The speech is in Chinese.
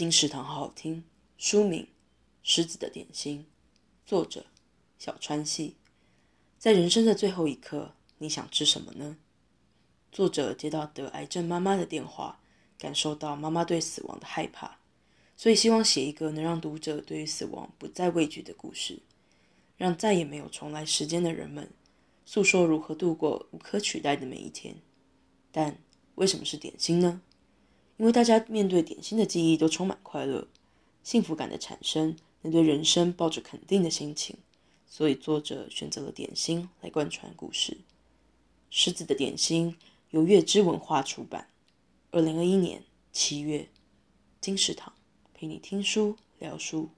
金石堂好好听。书名《狮子的点心》，作者小川系。在人生的最后一刻，你想吃什么呢？作者接到得癌症妈妈的电话，感受到妈妈对死亡的害怕，所以希望写一个能让读者对于死亡不再畏惧的故事，让再也没有重来时间的人们诉说如何度过无可取代的每一天。但为什么是点心呢？因为大家面对点心的记忆都充满快乐、幸福感的产生，能对人生抱着肯定的心情，所以作者选择了点心来贯穿故事。狮子的点心由月之文化出版，二零二一年七月。金石堂陪你听书聊书。